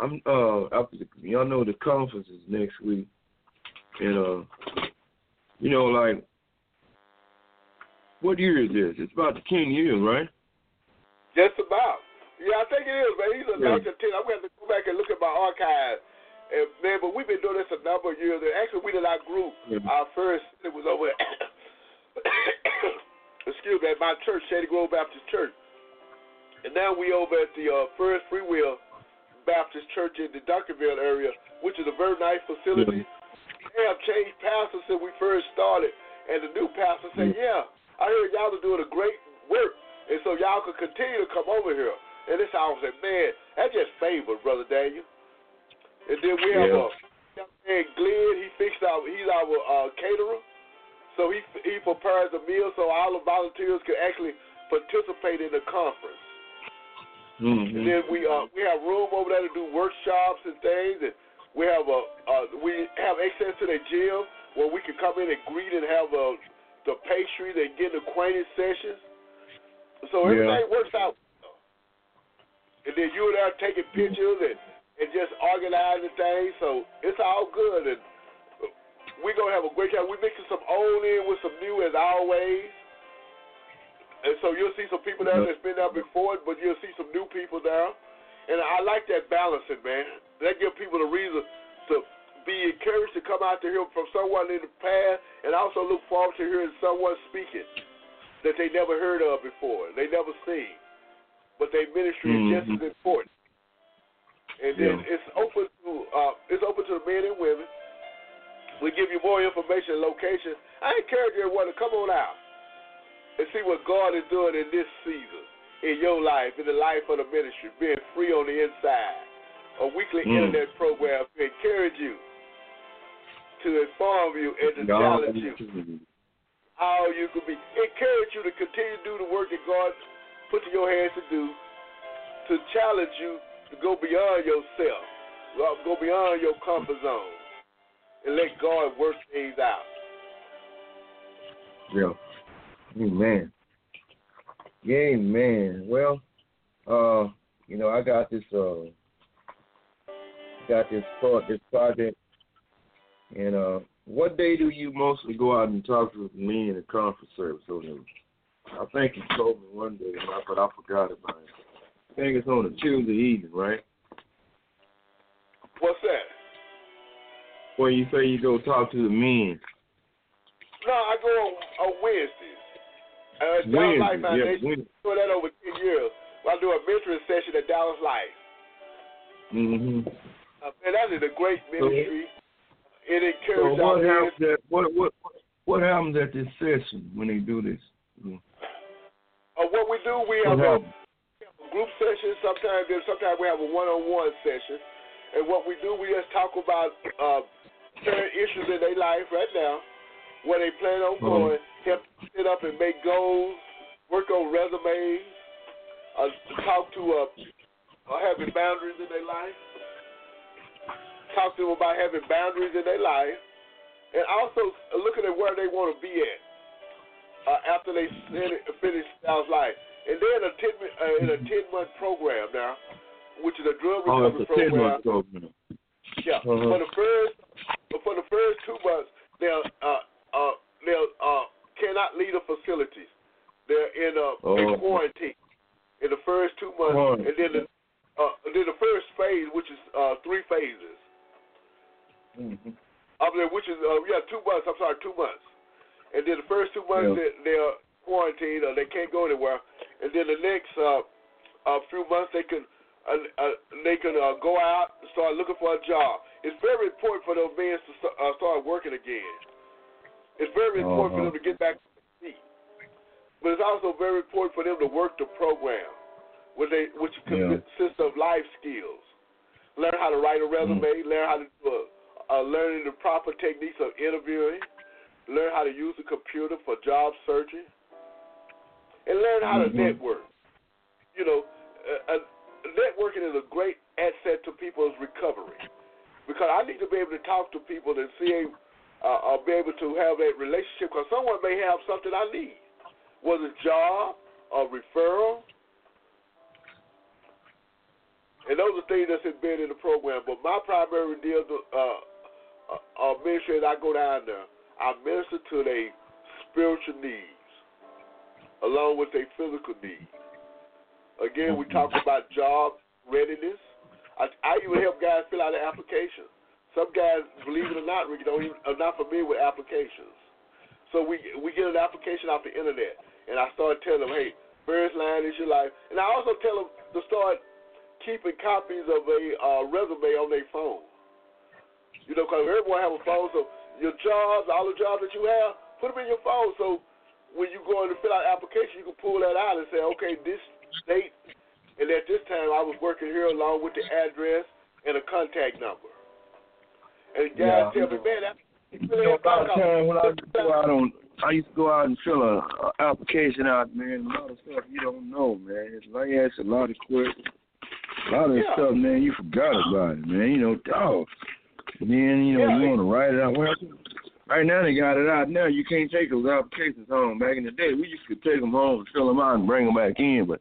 I'm uh after the, y'all know the conference is next week, and uh, you know like what year is this? It's about the ten years, right? Just about. Yeah, I think it is, but He's a yeah. 1910. I'm going to go back and look at my archive. And, man, but we've been doing this a number of years. And actually, we did our group. Yeah. Our first, it was over excuse me, at my church, Shady Grove Baptist Church. And now we over at the uh, First Free Will Baptist Church in the Duncanville area, which is a very nice facility. Mm-hmm. They have changed pastors since we first started, and the new pastor said, mm-hmm. "Yeah, I heard y'all are doing a great work, and so y'all could continue to come over here." And this I was like, "Man, that's just favor, brother Daniel." And then we have yeah. a man Glenn. He fixed our. He's our uh, caterer, so he he prepares a meal so all the volunteers can actually participate in the conference. Mm-hmm. And then we uh we have room over there to do workshops and things, and we have a uh, we have access to the gym where we can come in and greet and have uh, the pastries and get acquainted sessions. So everything yeah. works out. And then you're there taking pictures and and just organizing things. So it's all good, and we're gonna have a great time. We're mixing some old in with some new as always. And so you'll see some people there that's been there before, but you'll see some new people there. And I like that balancing, man. That gives people a reason to be encouraged to come out to hear from someone in the past, and also look forward to hearing someone speaking that they never heard of before, they never seen, but their ministry mm-hmm. is just as important. And then yeah. it's open to uh, it's open to the men and women. We give you more information and location. I encourage everyone to come on out and see what God is doing in this season in your life, in the life of the ministry, being free on the inside. A weekly mm. internet program to encourage you, to inform you, and to God challenge you how you could be. Encourage you to continue to do the work that God put in your hands to do, to challenge you to go beyond yourself, go beyond your comfort zone, and let God work things out. Yeah. Amen. Amen. Well, uh, you know, I got this uh got this thought, this project. And uh what day do you mostly go out and talk to me in the conference service on? I think you told me one day, but I forgot about it. I think it's on a Tuesday evening, right? What's that? When you say you go talk to the men. No, I go on, on Wednesdays. Uh, Dallas Life Foundation. Yeah, doing that over 10 years. I do a mentoring session at Dallas Life. Mm-hmm. Uh, man, that is a great ministry. So, it encourages so what happens at, what, what, what happens at this session when they do this? Mm. Uh, what we do, we have, a, group session. Sometimes, sometimes we have a one-on-one session. And what we do, we just talk about uh, current issues in their life right now, where they plan on uh-huh. going, help sit up and make goals, work on resumes, uh, talk to uh, uh, having boundaries in their life, talk to them about having boundaries in their life, and also looking at where they want to be at uh, after they finish Dallas Life. And then a ten uh, in a ten month program now, which is a drug oh, recovery oh, program. program. Yeah, uh-huh. for the first for the first two months, they'll uh, uh, they'll uh, cannot leave the facilities. They're in a oh. in quarantine in the first two months, oh. and then the uh, then the first phase, which is uh, three phases. Mm-hmm. There, which is uh, yeah, two months. I'm sorry, two months. And then the first two months yeah. they, they're quarantined or they can't go anywhere, and then the next uh, uh, few months they can uh, uh, they can uh, go out and start looking for a job. It's very important for those men to st- uh, start working again. It's very important uh-huh. for them to get back to their feet. But it's also very important for them to work the program, which they which yeah. consists of life skills. Learn how to write a resume. Mm. Learn how to do a, uh, learning the proper techniques of interviewing learn how to use the computer for job searching, and learn how mm-hmm. to network. You know, uh, uh, networking is a great asset to people's recovery because I need to be able to talk to people and see, uh, or be able to have that relationship because someone may have something I need, whether job, a referral. And those are things that's embedded in the program. But my primary deal, uh, uh, uh, ministry, is I go down there I minister to their spiritual needs along with their physical needs. Again, we talk about job readiness. I, I even help guys fill out an application. Some guys, believe it or not, Ricky, don't even, are not familiar with applications. So we we get an application off the internet, and I start telling them, hey, first line is your life, and I also tell them to start keeping copies of a uh, resume on their phone. You know, because everyone have a phone, so your jobs, all the jobs that you have, put them in your phone. So when you go in to fill out application, you can pull that out and say, okay, this date and at this time I was working here along with the address and a contact number. And guys yeah. tell me, man, that. You know, about time when I used to go out on, I used to go out and fill a, a application out, man. A lot of stuff you don't know, man. It's like ask a lot of questions. A lot of yeah. stuff, man, you forgot about it, man. You know, dog. And then, you know, yeah, you want to write it out. Well, right now they got it out now. You can't take those applications home. Back in the day, we used to take them home, fill them out, and bring them back in. But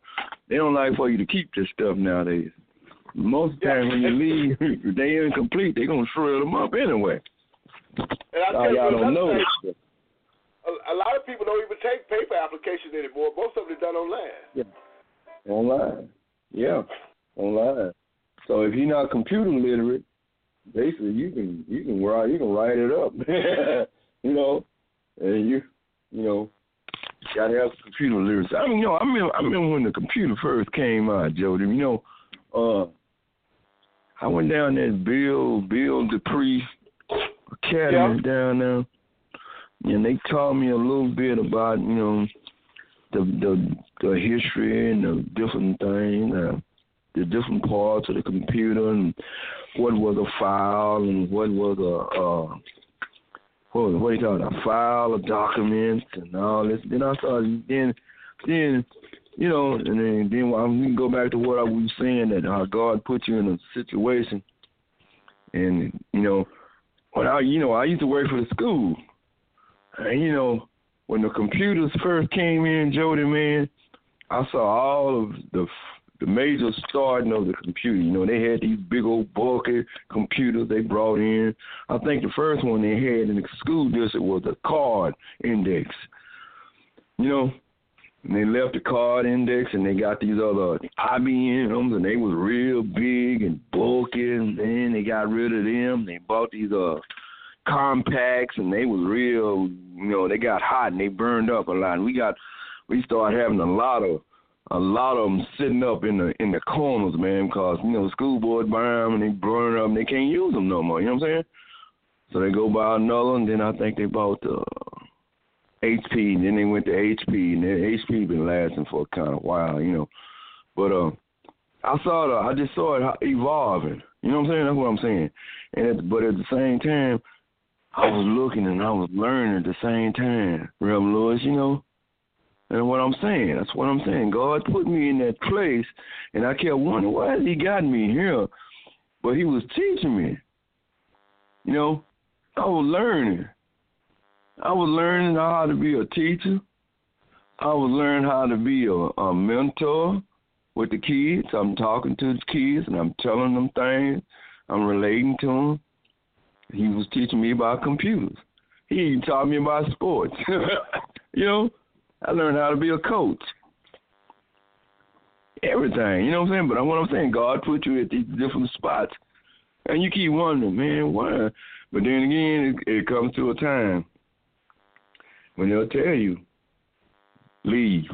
they don't like for you to keep this stuff nowadays. Most of the time when you leave, if they incomplete, they're going to shred them up anyway. And I y'all don't know. Thing, a, a lot of people don't even take paper applications anymore. Most of it is done online. Yeah. Online. Yeah. Online. So if you're not computer literate, basically you can you can write you can write it up, you know, and you you know gotta have computer literacy. I mean, you know, I remember I remember when the computer first came out, Jody. You know, uh, I went down there Bill Bill Dupree Academy yeah. down there, and they taught me a little bit about you know the the the history and the different things. Uh, the different parts of the computer and what was a file and what was a uh what what do you call it, a file of documents and all this. Then I started then then you know, and then then we can go back to what I was saying that how God put you in a situation and you know when I you know, I used to work for the school. And you know, when the computers first came in, Jody man, I saw all of the the major starting of the computer. You know, they had these big old bulky computers they brought in. I think the first one they had in the school district was a card index. You know, and they left the card index and they got these other IBMs and they was real big and bulky and then they got rid of them. They bought these uh Compaqs and they was real you know, they got hot and they burned up a lot. And we got we started having a lot of a lot of them sitting up in the in the corners, man, because you know the school board buy them and they burn them, and they can't use them no more. You know what I'm saying? So they go buy another, and then I think they bought the HP, and then they went to HP, and then HP been lasting for a kind of while, you know. But uh, I saw the, I just saw it evolving. You know what I'm saying? That's what I'm saying. And at, but at the same time, I was looking and I was learning at the same time. Reverend Lewis, you know. And what I'm saying, that's what I'm saying. God put me in that place, and I kept wondering why has He got me here. But He was teaching me. You know, I was learning. I was learning how to be a teacher. I was learning how to be a, a mentor with the kids. I'm talking to the kids and I'm telling them things. I'm relating to them. He was teaching me about computers. He taught me about sports. you know, I learned how to be a coach. Everything, you know what I'm saying? But what I'm saying, God put you at these different spots, and you keep wondering, man, why? But then again, it, it comes to a time when they'll tell you, leave.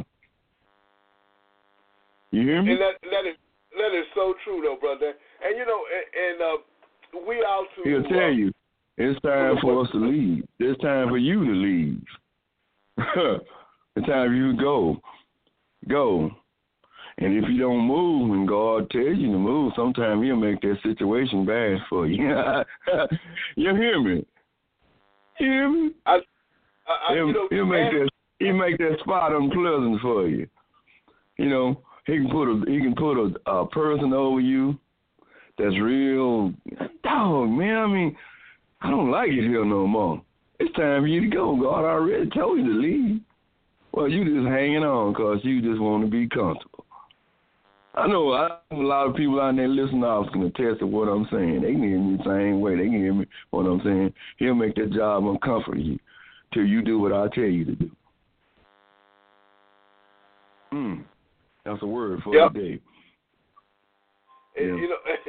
You hear me? And that that is that is so true, though, brother. And you know, and, and uh, we also he'll tell uh, you it's time for us to leave. It's time for you to leave. It's time you go. Go. And if you don't move when God tells you to move, sometimes he'll make that situation bad for you. you hear me? You hear me? I, I, he'll, you know, he'll make that he make that spot unpleasant for you. You know, he can put a he can put a, a person over you that's real dog, man. I mean, I don't like it here no more. It's time for you to go. God I already told you to leave. Well, you just hanging on because you just want to be comfortable. I know I a lot of people out there listening off can attest to test what I'm saying. They can hear me the same way. They can hear me what I'm saying. He'll make that job uncomfortable you till you do what I tell you to do. Hmm. That's a word for yep. the day. And, yeah. You know,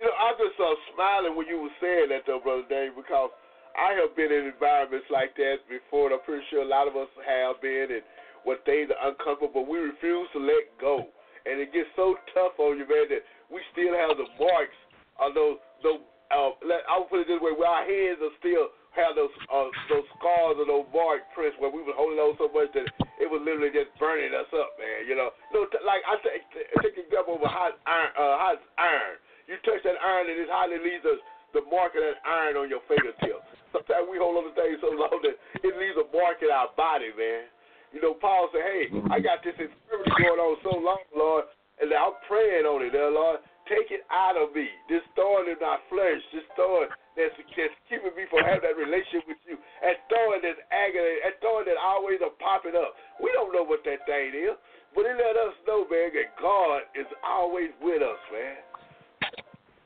you know, I just uh, smiling when you were saying that though, brother Dave, because I have been in environments like that before, and I'm pretty sure a lot of us have been, and what things are uncomfortable, but we refuse to let go. And it gets so tough on you, man, that we still have the marks of those, those uh, let, I'll put it this way, where our hands are still have those uh, those scars or those mark prints where we were holding on so much that it was literally just burning us up, man. You know, no, t- like I take take example of a hot iron, uh, hot iron. You touch that iron and it hardly leaves us the mark of that iron on your fingertips. Sometimes we hold on to things so long that it leaves a mark in our body, man. You know, Paul said, "Hey, I got this infirmity going on so long, Lord, and I'm praying on it, uh, Lord. Take it out of me. This thorn in my flesh, this thorn that's, that's keeping me from having that relationship with you, that thorn that's agony, that thorn that always are popping up. We don't know what that thing is, but it let us know, man, that God is always with us, man.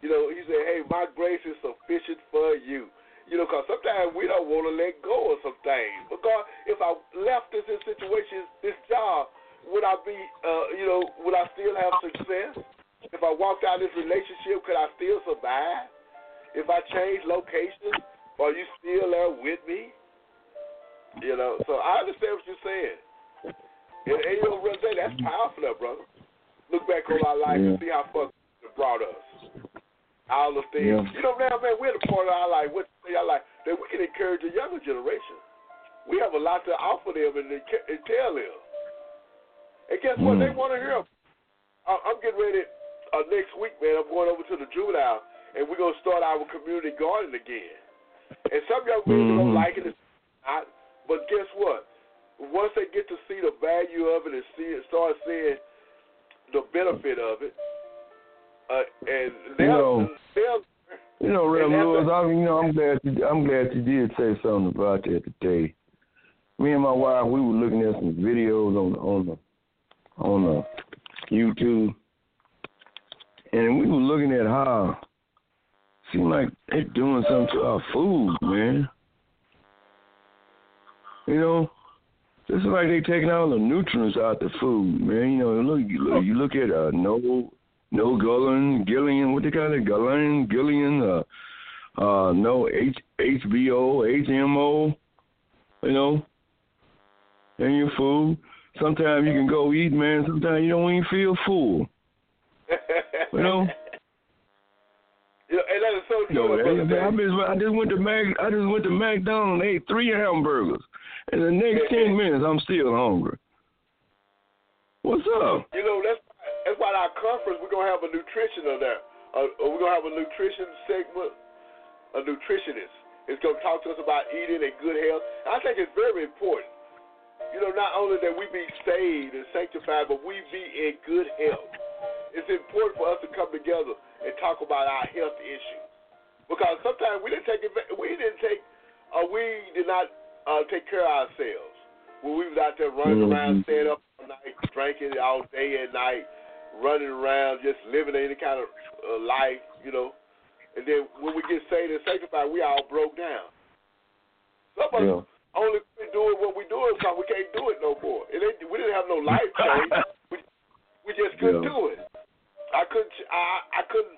You know, he said, hey, my grace is sufficient for you. You know, because sometimes we don't want to let go of some things. Because if I left this situation, this job, would I be, uh, you know, would I still have success? If I walked out of this relationship, could I still survive? if I change locations, are you still there with me? You know, so I understand what you're saying. And, and you know, that's powerful, there, brother. Look back on our life yeah. and see how far it brought us. All the things. Yeah. You know, now, man, we're at a point of our life, what our life, that we can encourage the younger generation. We have a lot to offer them and, and tell them. And guess what? They mm. want to hear. I'm getting ready uh, next week, man. I'm going over to the juvenile, and we're gonna start our community garden again. And some young people mm-hmm. don't like it, not, but guess what? Once they get to see the value of it and see it, start seeing the benefit of it, uh, and they'll, you know, they'll you know, Rev Lewis, I mean, you know, I'm glad you, I'm glad you did say something about that today. Me and my wife, we were looking at some videos on on the on the YouTube, and we were looking at how seem like they're doing something to our food, man. You know, it's like they're taking all the nutrients out of the food, man. You know, look, you look, you look at uh, no, no Gullion, Gillian, what they call it, Gullion, Gillian, uh, uh, no H HBO, HMO, you know, in your food. Sometimes you can go eat, man. Sometimes you don't even feel full. you know. You know, and that is so true. No, I, just, I just went to Mac. I just went to McDonald's and ate three hamburgers. In the next ten minutes, I'm still hungry. What's up? You know that's that's why our conference we're gonna have a nutrition on there. Uh, we're gonna have a nutrition segment, a nutritionist. It's gonna talk to us about eating and good health. I think it's very important you know, not only that we be saved and sanctified, but we be in good health. It's important for us to come together and talk about our health issues because sometimes we didn't take we didn't take uh, we did not uh, take care of ourselves when we was out there running mm-hmm. around, staying up all night, drinking all day and night, running around, just living any kind of uh, life, you know. And then when we get saved and sanctified, we all broke down. Some of us, only doing what we doing because we can't do it no more. And they, we didn't have no life change. we, we just couldn't yeah. do it. I couldn't. I, I couldn't.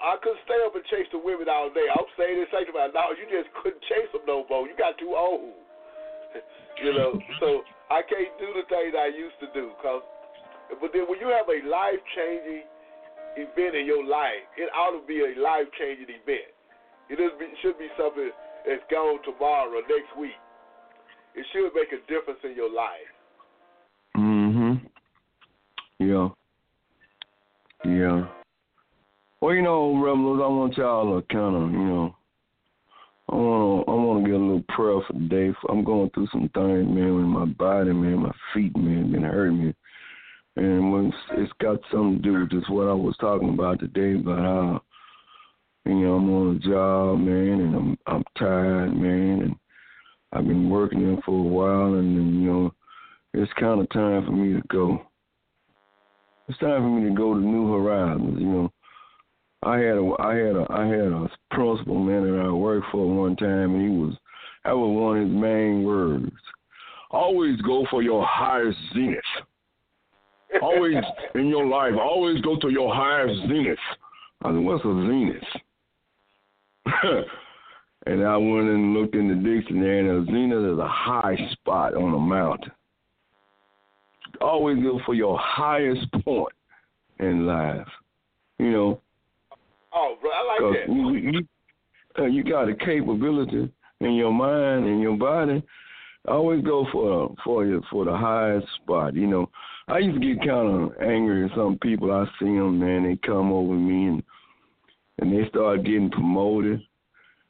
I couldn't stay up and chase the women all day. I'm saying this sanctified. No, you just couldn't chase them no more. You got too old. you know. So I can't do the things I used to do. Cause, but then when you have a life changing event in your life, it ought to be a life changing event. It should be something that's gone tomorrow, next week it should make a difference in your life. Mhm. Yeah. Yeah. Well, you know, rebels, I want y'all to kind of, you know, I want to, I want to get a little prayer for the day. I'm going through some things, man, with my body, man, my feet, man, been hurting me, and when it's got something to do with just what I was talking about today, about how, uh, you know, I'm on a job, man, and I'm, I'm tired, man, and I've been working there for a while, and then, you know, it's kind of time for me to go. It's time for me to go to new horizons. You know, I had a, I had a, I had a principal man that I worked for one time, and he was, that was one of his main words. Always go for your highest zenith. Always in your life, always go to your highest zenith. I said, what's a zenith? And I went and looked in the dictionary, and a zenith is a high spot on a mountain. Always go for your highest point in life. You know. Oh, bro, I like that. You, you, uh, you got a capability in your mind and your body. Always go for uh, for your for the highest spot. You know, I used to get kind of angry at some people. I see them, man. They come over me and and they start getting promoted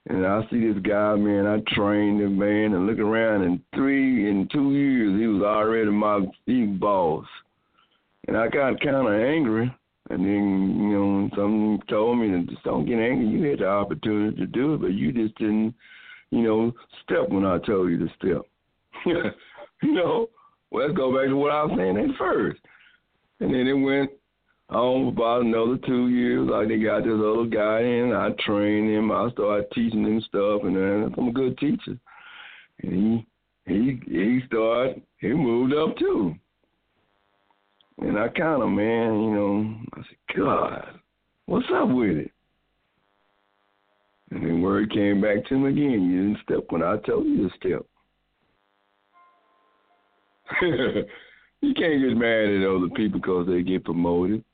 and I see this guy, man, I trained him, man, and look around in three, in two years, he was already my big boss. And I got kind of angry. And then, you know, someone told me to just don't get angry. You had the opportunity to do it, but you just didn't, you know, step when I told you to step. you know, well, let's go back to what I was saying at first. And then it went on about another two years. Like they got this little guy in, I trained him, I started teaching him stuff, and then I'm a good teacher. And he he he started he moved up too. And I kind of man, you know, I said, God, what's up with it? And then word came back to him again. You didn't step when I told you to step. you can't get mad at other people because they get promoted.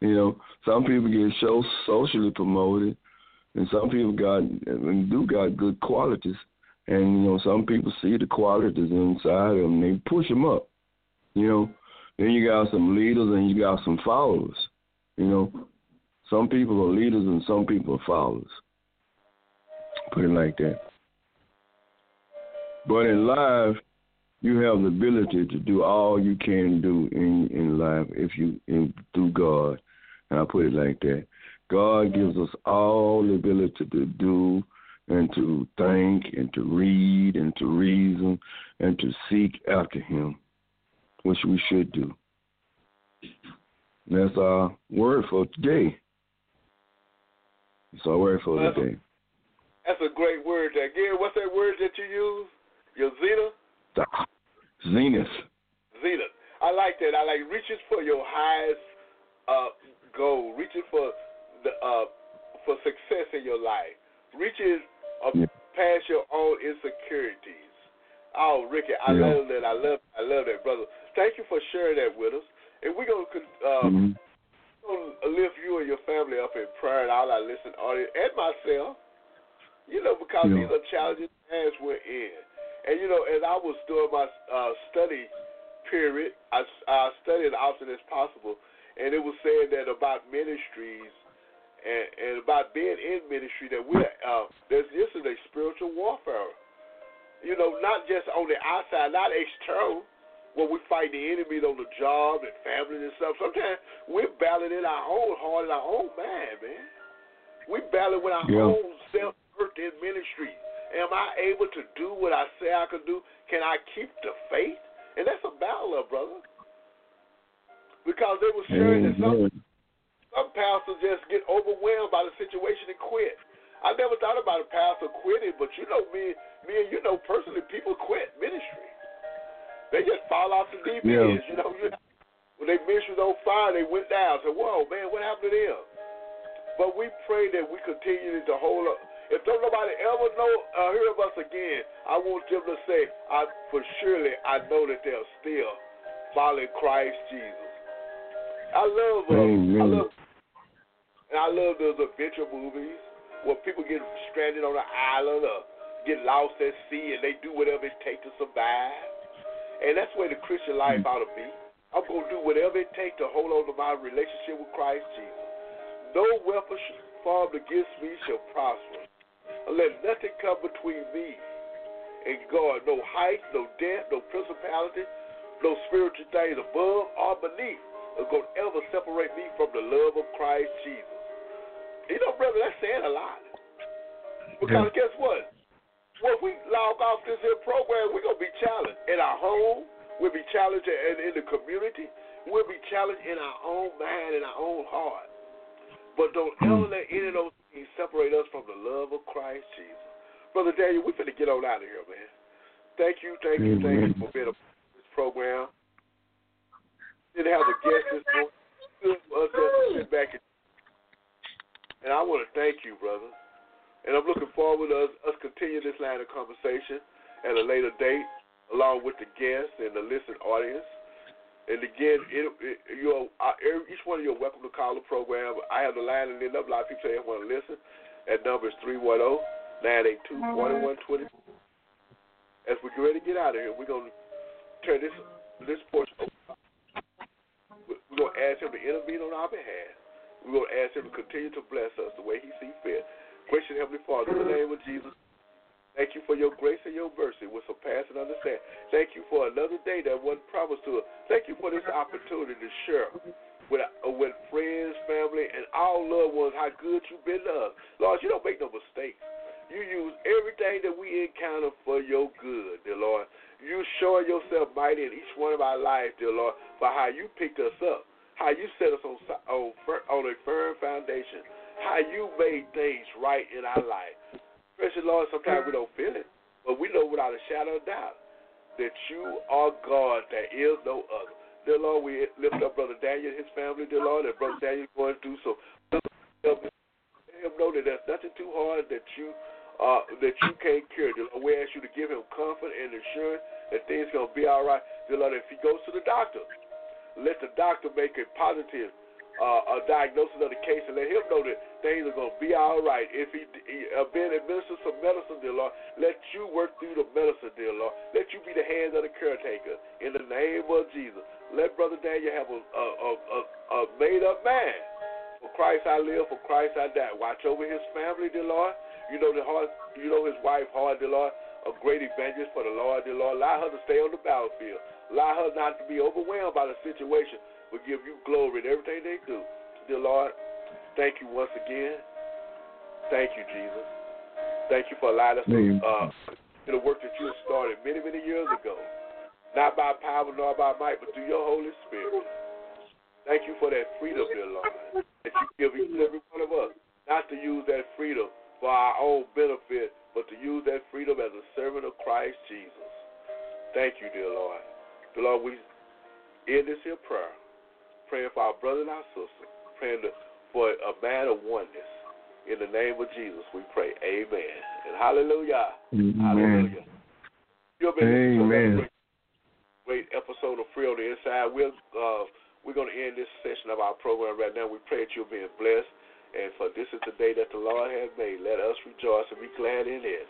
You know, some people get so socially promoted, and some people got and do got good qualities. And you know, some people see the qualities inside them, and they push them up. You know, then you got some leaders and you got some followers. You know, some people are leaders and some people are followers. Put it like that. But in life, you have the ability to do all you can do in in life if you in, through God. And I put it like that. God gives us all the ability to do and to think and to read and to reason and to seek after Him, which we should do. And that's our word for today. It's our word for that's today. A, that's a great word there. Again, what's that word that you use? Your Zena? Zenith. Zenith. I like that. I like reaches for your highest uh, goal, reaching for the uh, for success in your life, reaches uh, yeah. past your own insecurities. Oh, Ricky, I yeah. love that. I love, I love that, brother. Thank you for sharing that with us. And we're gonna, uh, mm-hmm. gonna lift you and your family up in prayer and all our listening audience and myself. You know, because yeah. these are challenging times we're in. And you know, as I was doing my uh, study period, I, I studied as often as possible, and it was saying that about ministries and, and about being in ministry that we're uh, there's this is a spiritual warfare. You know, not just on the outside, not external, where we fight the enemy on the job and family and stuff. Sometimes we're battling in our own heart and our own mind, man. We battle with our yeah. own self hurt in ministry. Am I able to do what I say I can do? Can I keep the faith? And that's a battle, brother. Because they were sharing that some, some pastors just get overwhelmed by the situation and quit. I never thought about a pastor quitting, but you know me, me and you know personally, people quit ministry. They just fall off the deep yeah. end. You know, you when they ministry was on fire, they went down. So, whoa, man, what happened to them? But we pray that we continue to hold up if don't nobody ever know uh, hear of us again, I want them to say, I for surely I know that they're still following Christ Jesus. I love uh, I love and I love those adventure movies where people get stranded on an island or get lost at sea and they do whatever it takes to survive. And that's where the Christian life mm. ought to be. I'm gonna do whatever it takes to hold on to my relationship with Christ Jesus. No weapon formed against me shall prosper. Let nothing come between me and God. No height, no depth, no principality, no spiritual things above or beneath are going to ever separate me from the love of Christ Jesus. You know, brother, that's saying a lot. Because yeah. guess what? When we log off this here program, we're going to be challenged in our home. We'll be challenged in, in the community. We'll be challenged in our own mind and our own heart. But don't hmm. ever let any of those things separate us from the love of Christ Jesus. Brother Daniel, we're going to get on out of here, man. Thank you, thank you, thank you for being a part of this program. Didn't have a guest this morning. Good for us to sit back and, and I want to thank you, brother. And I'm looking forward to us, us continue this line of conversation at a later date, along with the guests and the listening audience. And again, it, it, each one of you are welcome to call the program. I have the line and then up. A lot of people say they want to listen. That number is 310 982 4120. As we get ready to get out of here, we're going to turn this this portion over. We're going to ask him to intervene on our behalf. We're going to ask him to continue to bless us the way he sees fit. Gracious Heavenly Father, in the name of Jesus, Thank you for your grace and your mercy with surpassing understanding. Thank you for another day that wasn't promised to us. Thank you for this opportunity to share with, uh, with friends, family, and all loved ones how good you've been to us. Lord, you don't make no mistakes. You use everything that we encounter for your good, dear Lord. You show yourself mighty in each one of our lives, dear Lord, for how you picked us up, how you set us on on, on a firm foundation, how you made things right in our life. Precious Lord, sometimes we don't feel it, but we know without a shadow of doubt that you are God, there is no other. Dear Lord, we lift up Brother Daniel and his family, dear Lord, and Brother Daniel going through so him know that there's nothing too hard that you uh, that you can't cure. Dear Lord, we ask you to give him comfort and assurance that things gonna be all right. Dear Lord, if he goes to the doctor, let the doctor make a positive uh, a diagnosis of the case and let him know that things are going to be all right. If he, he uh, been administered some medicine, dear Lord, let you work through the medicine, dear Lord. Let you be the hands of the caretaker in the name of Jesus. Let Brother Daniel have a, a, a, a, made up man. For Christ I live, for Christ I die. Watch over his family, dear Lord. You know the heart, you know his wife, hard, dear Lord. A great evangelist for the Lord, dear Lord. Allow her to stay on the battlefield. Allow her not to be overwhelmed by the situation will give you glory in everything they do. Dear Lord, thank you once again. Thank you, Jesus. Thank you for allowing us to uh, the work that you have started many, many years ago. Not by power nor by might, but through your Holy Spirit. Thank you for that freedom, dear Lord, that you give each and every one of us. Not to use that freedom for our own benefit, but to use that freedom as a servant of Christ Jesus. Thank you, dear Lord. Dear Lord, we end this here prayer praying for our brother and our sister, praying for a man of oneness. In the name of Jesus, we pray. Amen. And hallelujah. Amen. Hallelujah. You've been Amen. Great, great episode of Free on the Inside. We'll, uh, we're going to end this session of our program right now. We pray that you're being blessed. And for this is the day that the Lord has made. Let us rejoice and be glad in it.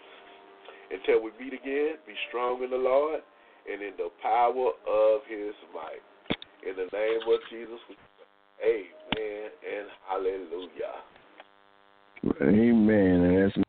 Until we meet again, be strong in the Lord and in the power of his might. In the name of Jesus, amen and hallelujah. Amen. And that's